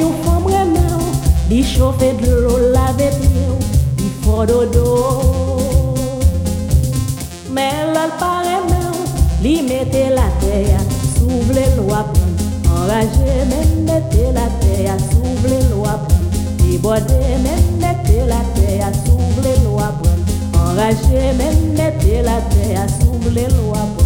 Femme remède, il chauffe de l'eau, laver pied, il faut dodo. Li la terre, s'ouvre les lois enragé, même mette la terre, s'ouvre les lois débordé, même mette la terre, s'ouvre les lois enragé, même mette la terre, s'ouvre les lois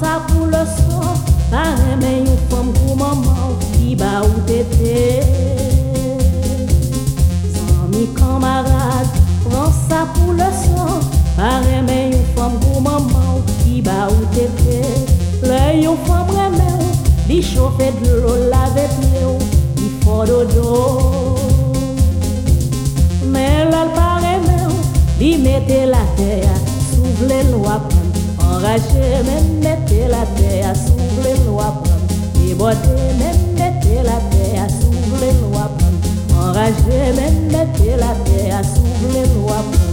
ça pour le soir. Pas aimer une femme pour maman qui va où t'étais. Ami camarade, prends ça pour le soir. Pas aimer une femme pour maman va où t'étais. L'œil une femme remède, il chauffe de l'eau, lave pied, il faut dodo. Mais là, paraît même, il mettait la terre, sous les lois enragé, même mettez la terre, s'ouvre les lois prendre. Déborder, même mettez la terre, s'ouvre les lois prendre. Enragé, même mettez la terre, s'ouvre les lois prendre.